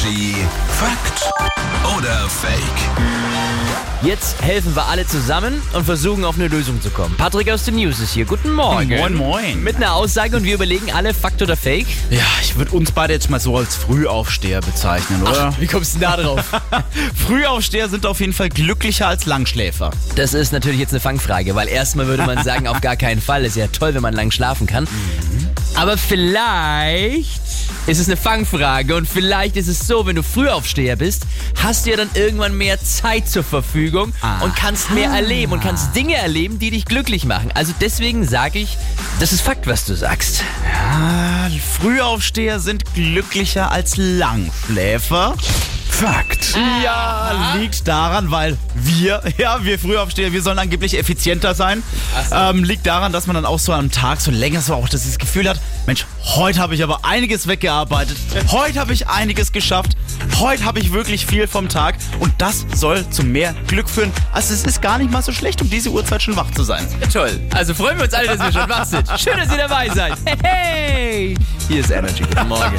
Energy Fakt oder Fake? Jetzt helfen wir alle zusammen und versuchen auf eine Lösung zu kommen. Patrick aus den News ist hier. Guten Morgen. Moin, moin. Mit einer Aussage und wir überlegen alle Fakt oder Fake. Ja, ich würde uns beide jetzt mal so als Frühaufsteher bezeichnen, oder? Wie kommst du denn da drauf? Frühaufsteher sind auf jeden Fall glücklicher als Langschläfer. Das ist natürlich jetzt eine Fangfrage, weil erstmal würde man sagen, auf gar keinen Fall. Ist ja toll, wenn man lang schlafen kann. Aber vielleicht ist es eine Fangfrage und vielleicht ist es so, wenn du Frühaufsteher bist, hast du ja dann irgendwann mehr Zeit zur Verfügung und kannst mehr erleben und kannst Dinge erleben, die dich glücklich machen. Also deswegen sage ich, das ist Fakt, was du sagst. Ah, Frühaufsteher sind glücklicher als Langschläfer. Fakt. Ja, liegt daran, weil wir, ja, wir Frühaufsteher, wir sollen angeblich effizienter sein. Ähm, liegt daran, dass man dann auch so am Tag so länger so auch das Gefühl hat, Mensch, heute habe ich aber einiges weggearbeitet. Heute habe ich einiges geschafft. Heute habe ich wirklich viel vom Tag. Und das soll zu mehr Glück führen. Also es ist gar nicht mal so schlecht, um diese Uhrzeit schon wach zu sein. Toll. Also freuen wir uns alle, dass wir schon wach sind. Schön, dass ihr dabei seid. Hey, hey. Hier ist Energy. Guten Morgen.